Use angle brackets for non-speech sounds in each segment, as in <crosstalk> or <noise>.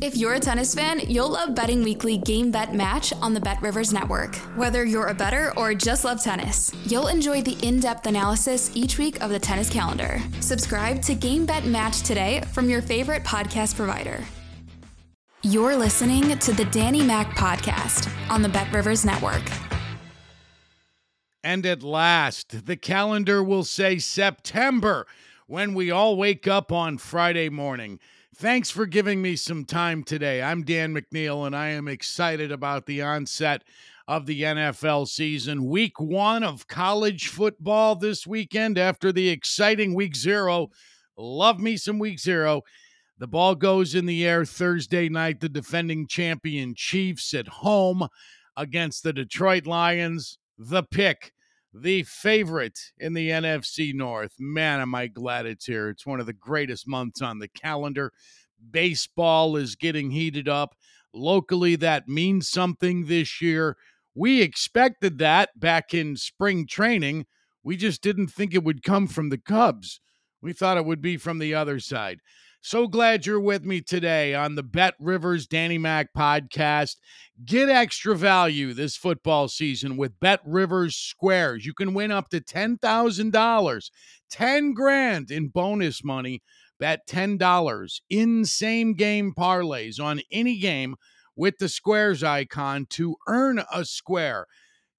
If you're a tennis fan, you'll love Betting Weekly Game Bet Match on the Bet Rivers Network. Whether you're a better or just love tennis, you'll enjoy the in depth analysis each week of the tennis calendar. Subscribe to Game Bet Match today from your favorite podcast provider. You're listening to the Danny Mac Podcast on the Bet Rivers Network. And at last, the calendar will say September when we all wake up on Friday morning. Thanks for giving me some time today. I'm Dan McNeil, and I am excited about the onset of the NFL season. Week one of college football this weekend after the exciting week zero. Love me some week zero. The ball goes in the air Thursday night. The defending champion Chiefs at home against the Detroit Lions. The pick the favorite in the NFC North. Man, am I glad it's here. It's one of the greatest months on the calendar. Baseball is getting heated up. Locally, that means something this year. We expected that back in spring training. We just didn't think it would come from the Cubs. We thought it would be from the other side. So glad you're with me today on the Bet Rivers Danny Mac podcast. Get extra value this football season with Bet Rivers Squares. You can win up to $10,000, 10 grand in bonus money. Bet $10 in same game parlays on any game with the Squares icon to earn a square.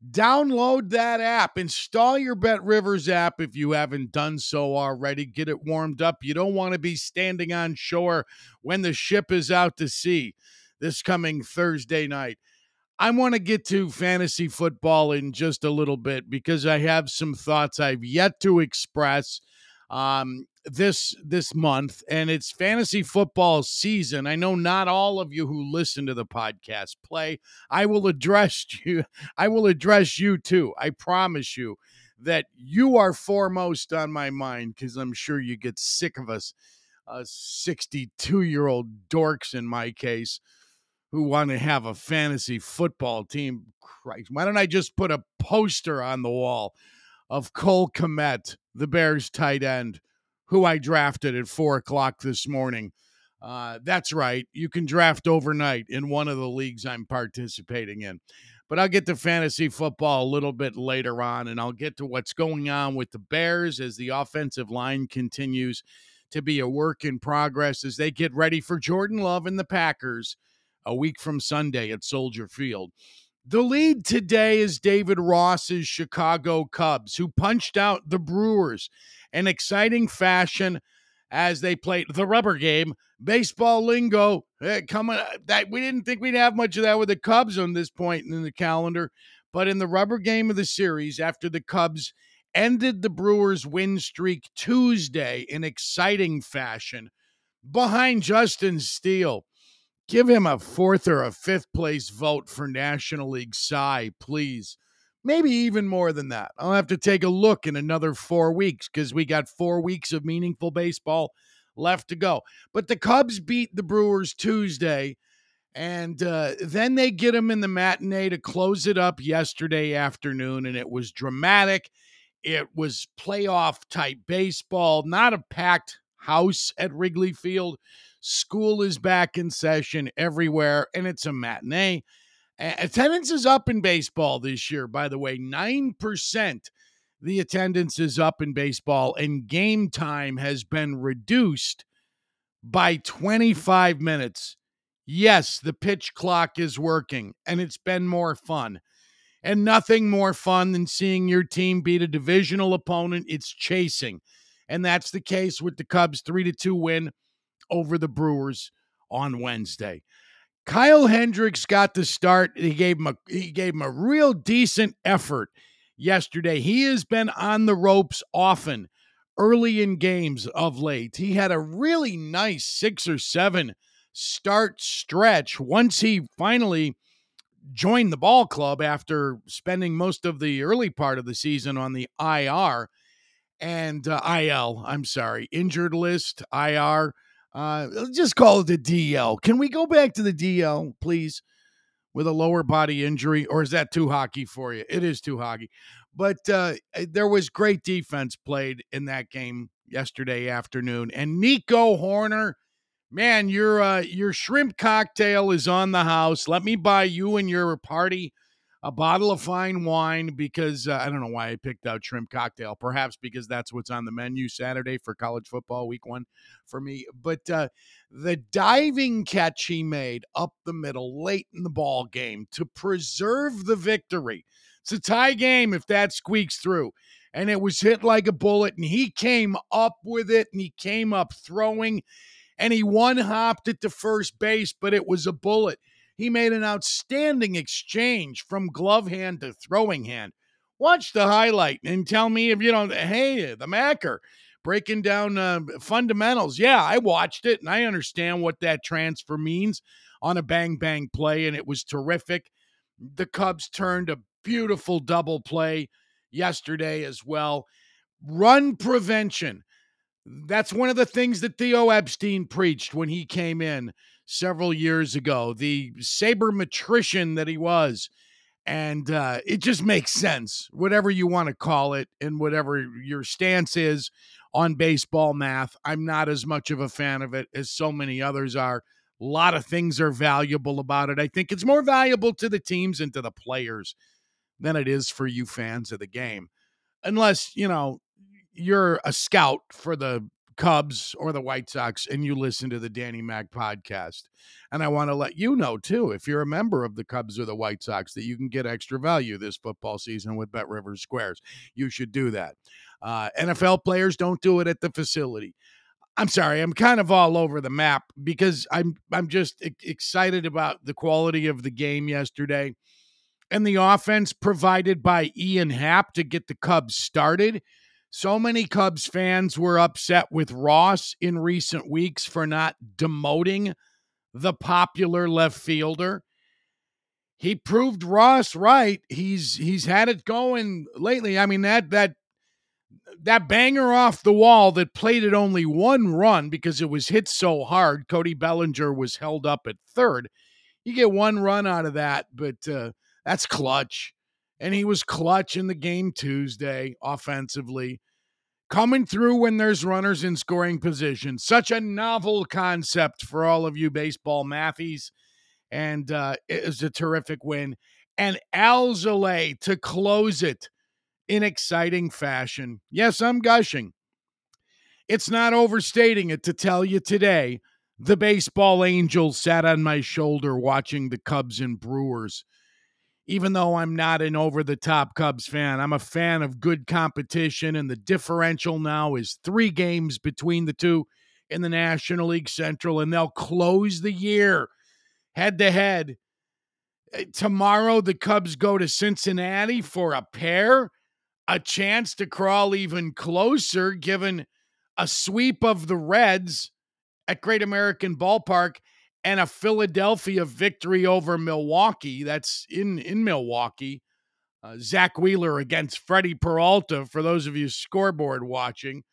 Download that app. Install your Bet Rivers app if you haven't done so already. Get it warmed up. You don't want to be standing on shore when the ship is out to sea this coming Thursday night. I want to get to fantasy football in just a little bit because I have some thoughts I've yet to express. Um, this this month and it's fantasy football season. I know not all of you who listen to the podcast play. I will address <laughs> you. I will address you too. I promise you that you are foremost on my mind cuz I'm sure you get sick of us uh 62-year-old dorks in my case who want to have a fantasy football team. Christ, why don't I just put a poster on the wall of Cole Kmet, the Bears tight end? Who I drafted at four o'clock this morning. Uh, that's right. You can draft overnight in one of the leagues I'm participating in. But I'll get to fantasy football a little bit later on, and I'll get to what's going on with the Bears as the offensive line continues to be a work in progress as they get ready for Jordan Love and the Packers a week from Sunday at Soldier Field. The lead today is David Ross's Chicago Cubs, who punched out the Brewers in exciting fashion as they played the rubber game. Baseball lingo eh, coming uh, that we didn't think we'd have much of that with the Cubs on this point in the calendar, but in the rubber game of the series after the Cubs ended the Brewers win streak Tuesday in exciting fashion behind Justin Steele. Give him a fourth or a fifth place vote for National League Cy, please maybe even more than that. I'll have to take a look in another four weeks because we got four weeks of meaningful baseball left to go. But the Cubs beat the Brewers Tuesday, and uh, then they get them in the matinee to close it up yesterday afternoon, and it was dramatic. It was playoff type baseball, not a packed house at Wrigley Field. School is back in session everywhere, and it's a matinee. Attendance is up in baseball this year, by the way. 9% the attendance is up in baseball, and game time has been reduced by 25 minutes. Yes, the pitch clock is working, and it's been more fun. And nothing more fun than seeing your team beat a divisional opponent. It's chasing. And that's the case with the Cubs 3 to 2 win over the Brewers on Wednesday. Kyle Hendricks got the start. He gave him a he gave him a real decent effort yesterday. He has been on the ropes often early in games of late. He had a really nice 6 or 7 start stretch once he finally joined the ball club after spending most of the early part of the season on the IR and uh, IL. I'm sorry, injured list, IR. Uh, just call it the DL. Can we go back to the DL, please, with a lower body injury, or is that too hockey for you? It is too hockey. But uh, eh, there was great defense played in that game yesterday afternoon, and Nico Hoerner. man, your uh, your shrimp cocktail is on the house. Let me buy you and your party a bottle of fine wine because uh, I don't know why I picked out shrimp cocktail. Perhaps because that's what's on the menu Saturday for college football week one for me. But uh, the diving catch he made up the middle late in the ball game to preserve the victory. It's a tie game if that squeaks through. And it was hit like a bullet, and he came up with it, and he came up throwing and he one hopped it to first base, but it was a bullet. He made an outstanding exchange from glove hand to throwing hand. Watch the highlight and tell me if you don't. Hey, the Macker breaking down uh, fundamentals. Yeah, I watched it and I understand what that transfer means on a bang bang play, and it was terrific. The Cubs turned a beautiful double play yesterday as well. Run prevention that's one of the things that Theo Epstein preached when he came in several years ago, the sabermetrician that he was. And uh, it just makes sense, whatever you want to call it, and whatever your stance is on baseball math. I'm not as much of a fan of it as so many others are. A lot of things are valuable about it. I think it's more valuable to the teams and to the players than it is for you fans of the game. Unless, you know, you're a scout for the Cubs or the White Sox and you listen to the Danny Mac podcast. And I want to let you know, too, if you're a member of the Cubs or the White Sox, that you can get extra value this football season with Bet Rivers Squares. You should do that. Uh, NFL players don't do it at the facility. I'm sorry, I'm kind of all over the map because I'm I'm just excited about the quality of the game yesterday and the offense provided by Ian Happ to get the Cubs started so many Cubs fans were upset with Ross in recent weeks for not demoting the popular left fielder. He proved Ross right. He's he's had it going lately. I mean that that that banger off the wall that played it only one run because it was hit so hard. Cody Bellinger was held up at third. You get one run out of that, but uh, that's clutch and he was clutch in the game Tuesday offensively, coming through when there's runners in scoring position. Such a novel concept for all of you baseball mathies, and uh, it was a terrific win. And Alzolay to close it in exciting fashion. Yes, I'm gushing. It's not overstating it to tell you today the baseball angel sat on my shoulder watching the Cubs and Brewers even though I'm not an over the top Cubs fan, I'm a fan of good competition. And the differential now is three games between the two in the National League Central, and they'll close the year head to head. Tomorrow, the Cubs go to Cincinnati for a pair, a chance to crawl even closer, given a sweep of the Reds at Great American Ballpark and a Philadelphia victory over Milwaukee. That's in in Milwaukee. Uh, Zack Wheeler against Freddie Peralta. For those of you scoreboard watching,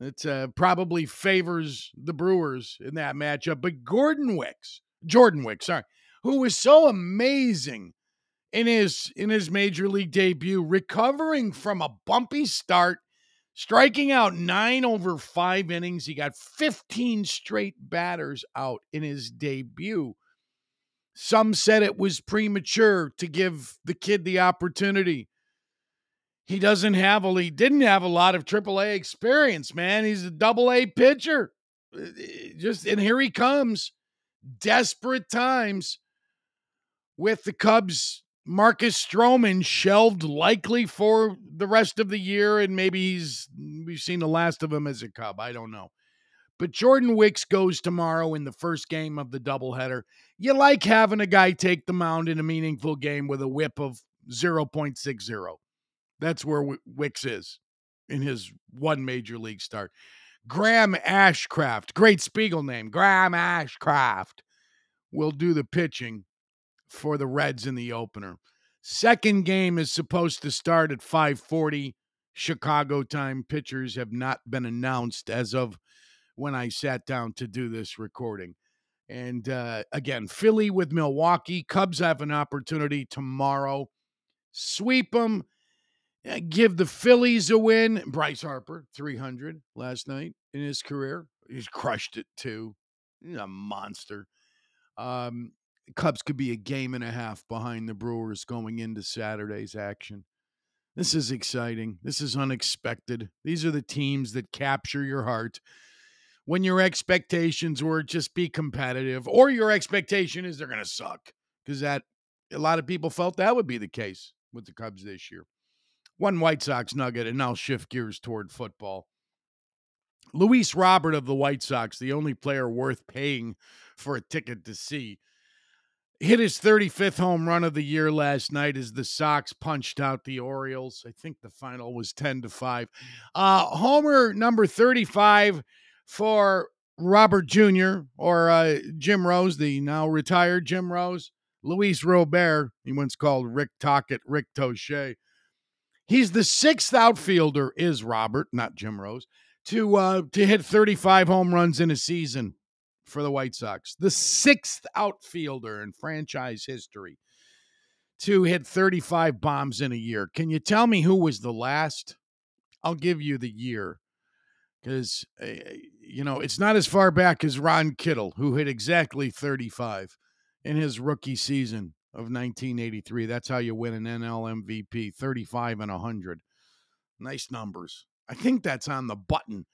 it uh, probably favors the Brewers in that matchup. But Gordon Wicks, Jordan Wicks, sorry, who was so amazing in his in his major league debut, recovering from a bumpy start striking out nine over five innings. He got 15 straight batters out in his debut. Some said it was premature to give the kid the opportunity. He doesn't have a he didn't have a lot of AAA experience, man. He's a double A pitcher. Uh, just and here he comes. Desperate times with the Cubs Marcus Stroman shelved likely for the rest of the year, and maybe he's we've seen the last of him as a Cub. I don't know. But Jordan Wicks goes tomorrow in the first game of the doubleheader. You like having a guy take the mound in a meaningful game with a WHIP of 0.60. That's where Wicks is in his one major league start. Graham Ashcraft, great Spiegel name, Graham Ashcraft, will do the pitching for the Reds in the opener. Second game is supposed to start at 5:40 Chicago time. Pitchers have not been announced as of when I sat down to do this recording. And uh, again, Philly with Milwaukee. Cubs have an opportunity tomorrow. Sweep them. Give the Phillies a win. Bryce Harper, 300 last night in his career. He's crushed it too. He's a monster. Um, Cubs could be a game and a half behind the Brewers going into Saturday's action. This is exciting. This is unexpected. These are the teams that capture your heart when your expectations were just be competitive, or your expectation is they're going to suck, because that a lot of people felt that would be the case with the Cubs this year. One White Sox nugget, and I'll shift gears toward football. Luis Robert of the White Sox, the only player worth paying for a ticket to see, hit his 35th home run of the year last night as the Sox punched out the Orioles. I think the final was 10 to 5. Uh, homer number 35 for Robert Jr. or uh, Jim Rose, the now retired Jim Rose. Luis Robert, he once called Rick Tocchet, Rick Tosche. He's the sixth outfielder, is Robert, not Jim Rose, to uh, to hit 35 home runs in a season for the White Sox. The sixth outfielder in franchise history to hit 35 bombs in a year. Can you tell me who was the last? I'll give you the year because, uh, you know, it's not as far back as Ron Kittle, who hit exactly 35 in his rookie season of 1983. That's how you win an NL MVP 35 and 100. Nice numbers. I think that's on the button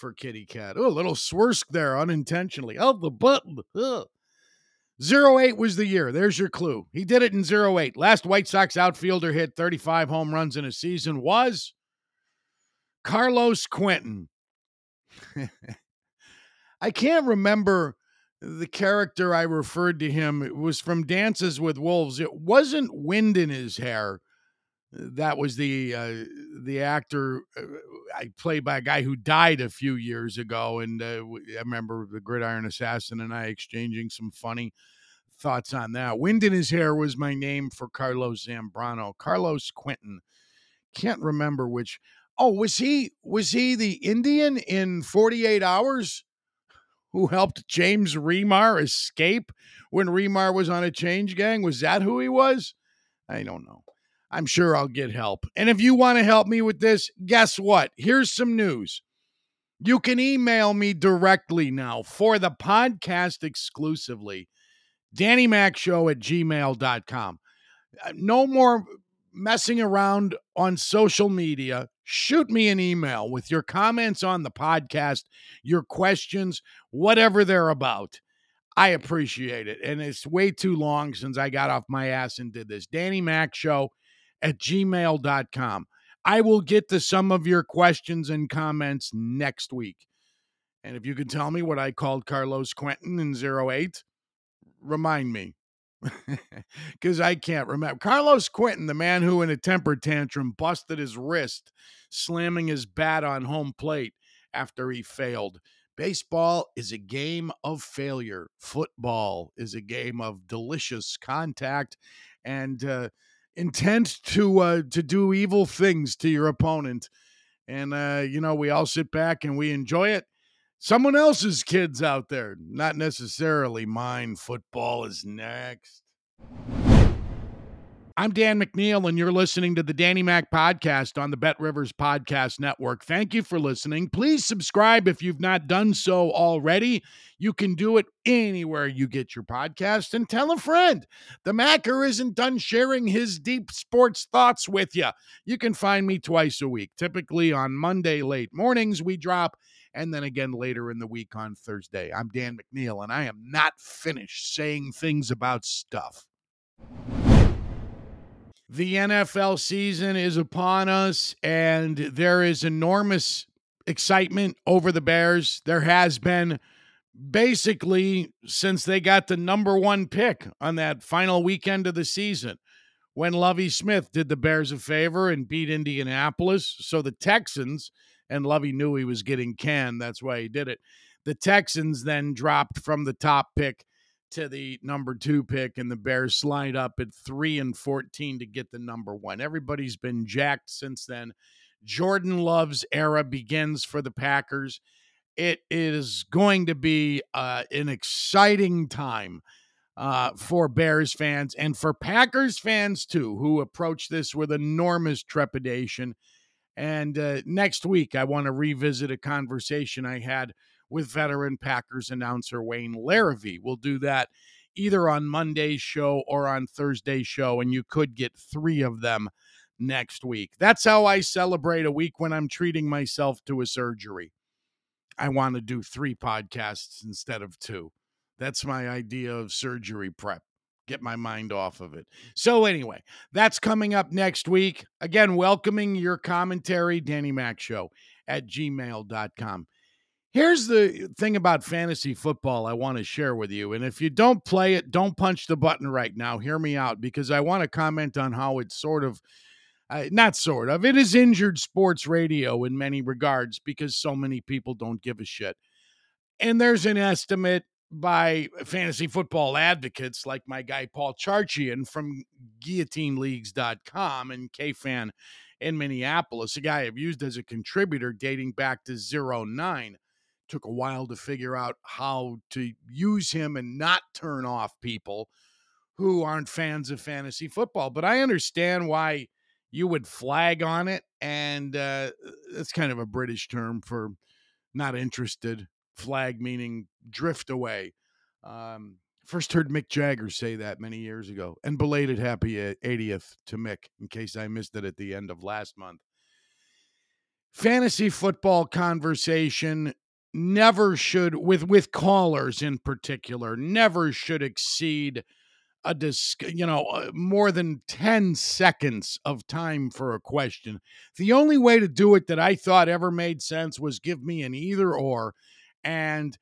for Kitty Cat. Oh, a little swersk there unintentionally. Oh, the button. Ugh. 08 was the year. There's your clue. He did it in 08. Last White Sox outfielder hit 35 home runs in a season was Carlos Quentin. <laughs> I can't remember the character I referred to him. It was from Dances with Wolves. It wasn't wind in his hair that was the uh, the actor uh, I played by a guy who died a few years ago, and uh, I remember the Gridiron Assassin and I exchanging some funny thoughts on that. Wind in his hair was my name for Carlos Zambrano. Carlos Quentin, can't remember which. Oh, was he was he the Indian in Forty Eight Hours? Who helped James Remar escape when Remar was on a change gang? Was that who he was? I don't know. I'm sure I'll get help. And if you want to help me with this, guess what? Here's some news. You can email me directly now for the podcast exclusively. Danny Mac Show at gmail.com. Uh, no more messing around on social media. Shoot me an email with your comments on the podcast, your questions, whatever they're about. I appreciate it. And it's way too long since I got off my ass and did this. Danny Mac Show at gmail.com. I will get to some of your questions and comments next week. And if you can tell me what I called Carlos Quentin in 08, remind me. <laughs> Because I can't remember. Carlos Quentin, the man who in a temper tantrum busted his wrist, slamming his bat on home plate after he failed. Baseball is a game of failure. Football is a game of delicious contact. And, uh, intent to uh, to do evil things to your opponent. And uh, you know, we all sit back and we enjoy it. Someone else's kids out there, not necessarily mine. Football is next. I'm Dan McNeil, and you're listening to the Danny Mac podcast on the Bet Rivers Podcast Network. Thank you for listening. Please subscribe if you've not done so already. You can do it anywhere you get your podcast and tell a friend. The Macker isn't done sharing his deep sports thoughts with you. You can find me twice a week, typically on Monday late mornings, we drop, and then again later in the week on Thursday. I'm Dan McNeil, and I am not finished saying things about stuff. The NFL season is upon us, and there is enormous excitement over the Bears. There has been basically since they got the number one pick on that final weekend of the season when Lovie Smith did the Bears a favor and beat Indianapolis. So the Texans, and Lovie knew he was getting canned. That's why he did it. The Texans then dropped from the top pick to the number two pick, and the Bears slide up at three and 14 to get the number one. Everybody's been jacked since then. Jordan Love's era begins for the Packers. It is going to be uh, an exciting time uh, for Bears fans and for Packers fans too, who approach this with enormous trepidation. And uh, next week, I want to revisit a conversation I had with veteran Packers announcer Wayne Larrivee. We'll do that either on Monday's show or on Thursday's show, and you could get three of them next week. That's how I celebrate a week when I'm treating myself to a surgery. I want to do three podcasts instead of two. That's my idea of surgery prep. Get my mind off of it. So, anyway, that's coming up next week. Again, welcoming your commentary, Danny Mac Show at gmail.com. Here's the thing about fantasy football I want to share with you. And if you don't play it, don't punch the button right now. Hear me out because I want to comment on how it's sort of, uh, not sort of, it is injured sports radio in many regards because so many people don't give a shit. And there's an estimate by fantasy football advocates like my guy Paul Charchian from guillotineleagues.com and KFan in Minneapolis, a guy I've used as a contributor dating back to 09 took a while to figure out how to use him and not turn off people who aren't fans of fantasy football. But I understand why you would flag on it. And uh, that's kind of a British term for not interested. Flag meaning drift away. Um, first heard Mick Jagger say that many years ago. And belated happy 80th to Mick, in case I missed it at the end of last month. Fantasy football conversation never should with with callers in particular never should exceed a dis you know uh, more than 10 seconds of time for a question. The only way to do it that i thought ever made sense was give me an either or and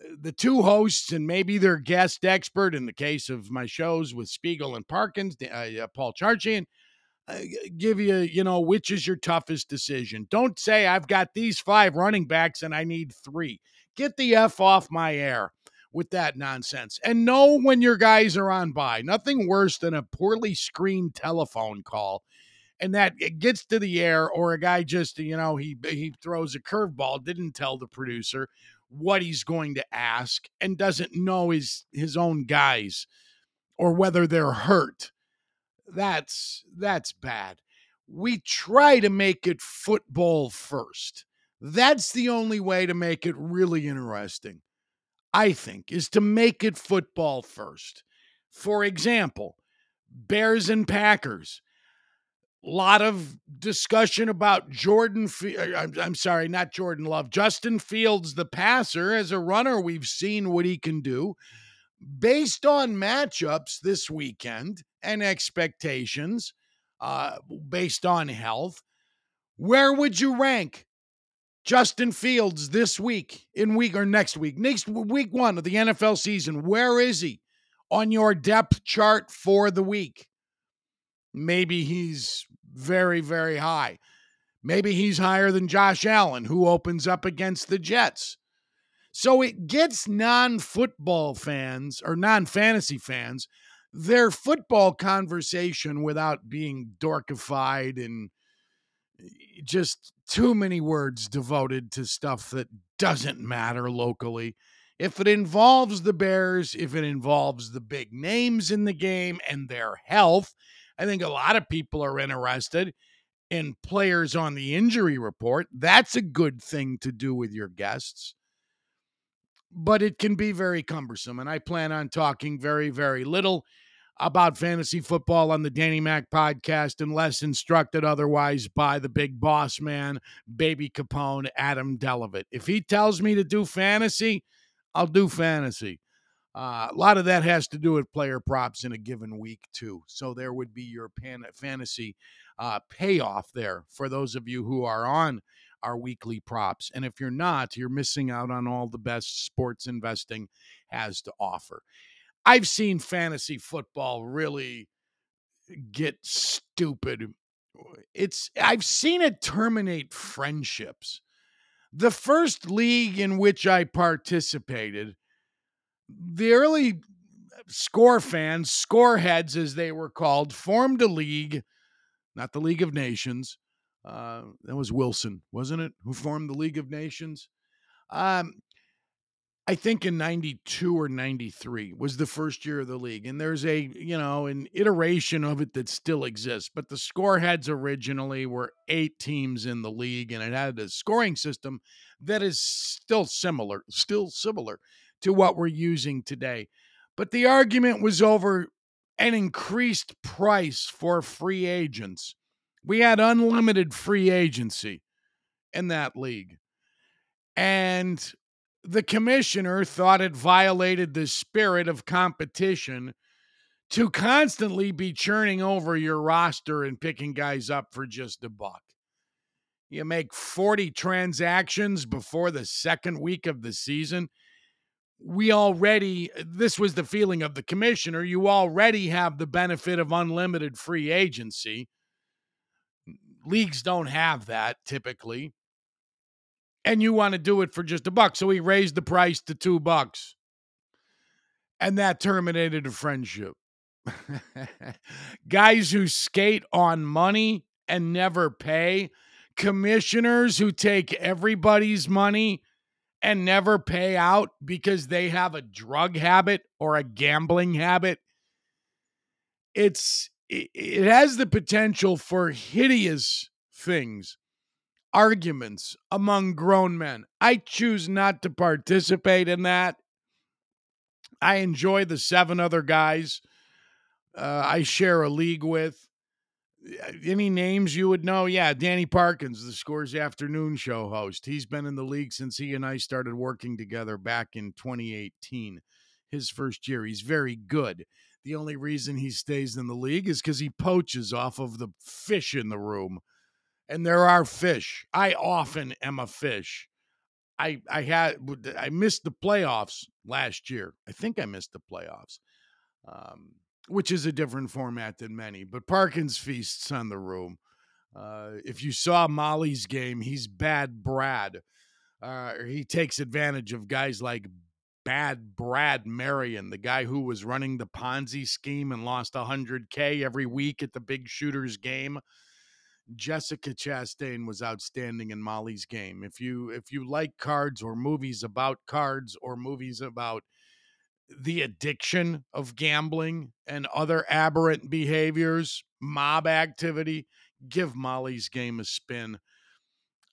uh, the two hosts and maybe their guest expert in the case of my shows with spiegel and parkins uh, paul charchian uh, Uh, give you, you know, which is your toughest decision. Don't say, I've got these five running backs and I need three. Get the F off my air with that nonsense. And know when your guys are on by. Nothing worse than a poorly screened telephone call. And that it gets to the air, or a guy just, you know, he he throws a curveball, didn't tell the producer what he's going to ask, and doesn't know his his own guys or whether they're hurt that's that's bad. We try to make it football first. That's the only way to make it really interesting. I think is to make it football first. For example, Bears and Packers. A lot of discussion about Jordan. Uh, I'm sorry, not Jordan Love. Justin Fields, the passer, as a runner, we've seen what he can do based on matchups this weekend and expectations, uh, based on health, where would you rank Justin Fields this week in week or next week, next week one of the NFL season? Where is he on your depth chart for the week? Maybe he's very, very high. Maybe he's higher than Josh Allen, who opens up against the Jets. So it gets non football fans or non fantasy fans their football conversation without being dorkified and eh, just too many words devoted to stuff that doesn't matter locally. If it involves the Bears, if it involves the big names in the game and their health, I think a lot of people are interested in players on the injury report. That's a good thing to do with your guests but it can be very cumbersome. And I plan on talking very, very little about fantasy football on the Danny Mac podcast unless instructed otherwise by the big boss man, baby Capone, Adam Delevitt. If he tells me to do fantasy, I'll do fantasy. Uh, a lot of that has to do with player props in a given week, too. So there would be your pan- fantasy uh, payoff there for those of you who are on our weekly props. And if you're not, you're missing out on all the best sports investing has to offer. I've seen fantasy football really get stupid. It's I've seen it terminate friendships. The first league in which I participated, the early score fans, score heads as they were called, formed a league, not the League of Nations. Uh, that was Wilson, wasn't it? Who formed the League of Nations? Um, I think in 92 or 93 was the first year of the league. And there's a, you know, an iteration of it that still exists. But the score heads originally were eight teams in the league and it had a scoring system that is still similar, still similar to what we're using today. But the argument was over an increased price for free agents. We had unlimited free agency in that league. And the commissioner thought it violated the spirit of competition to constantly be churning over your roster and picking guys up for just a buck. You make 40 transactions before the second week of the season. We already, this was the feeling of the commissioner, you already have the benefit of unlimited free agency. Leagues don't have that typically and you want to do it for just a buck. So he raised the price to two bucks. And that terminated a friendship. <laughs> Guys who skate on money and never pay, commissioners who take everybody's money and never pay out because they have a drug habit or a gambling habit. It's it has the potential for hideous things arguments among grown men. I choose not to participate in that. I enjoy the seven other guys uh, I share a league with. Any names you would know? Yeah, Danny Parkins, the Scores Afternoon Show host. He's been in the league since he and I started working together back in 2018, his first year. He's very good. The only reason he stays in the league is because he poaches off of the fish in the room and there are fish. I often am a fish. I I had I missed the playoffs last year. I think I missed the playoffs, um, which is a different format than many. But Parkins feasts on the room. Uh, if you saw Molly's game, he's bad Brad. Uh, he takes advantage of guys like bad Brad Marion, the guy who was running the Ponzi scheme and lost 100K every week at the big shooters game. Jessica Chastain was outstanding in Molly's game. If you if you like cards or movies about cards or movies about the addiction of gambling and other aberrant behaviors, mob activity, give Molly's game a spin.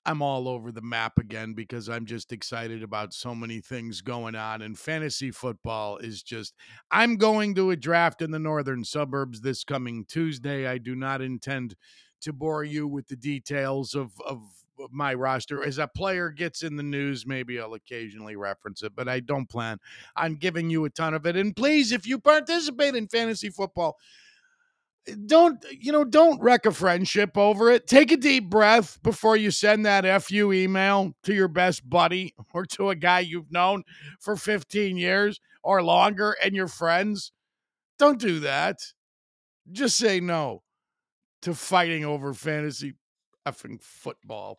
I'm all over the map again because I'm just excited about so many things going on. And fantasy football is just, I'm going to a draft in the northern suburbs this coming Tuesday. I do not intend to bore you with the details of, of my roster. As a player gets in the news, maybe I'll occasionally reference it, but I don't plan on giving you a ton of it. And please, if you participate in fantasy football, eh, don't you know don't wreck a friendship over it take a deep breath before you send that fu email to your best buddy <laughs> or to a guy you've known for 15 years or longer and your friends don't do that just say no to fighting over fantasy effing football.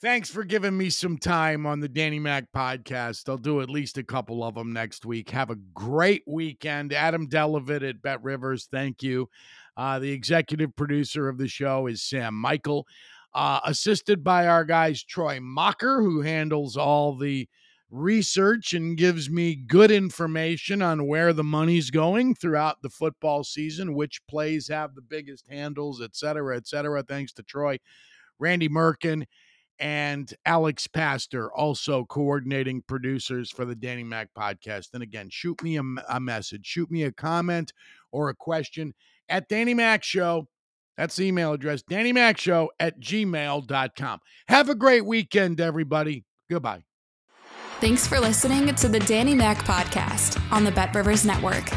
Thanks for giving me some time on the Danny Mac podcast. I'll do at least a couple of them next week. Have a great weekend. Adam Delevitt at Bet Rivers, thank you. Uh, the executive producer of the show is Sam Michael, uh, assisted by our guys Troy Mocker, who handles all the research and gives me good information on where the money's going throughout the football season, which plays have the biggest handles, et cetera, et cetera. Thanks to Troy, Randy Merkin, and Alex Pastor, also coordinating producers for the Danny Mac podcast. And again, shoot me a, a message, shoot me a comment or a question at Danny Mac Show. That's the email address, Danny Mac Show at gmail.com. Have a great weekend, everybody. Goodbye. Thanks for listening to the Danny Mac podcast on the Bet Rivers Network.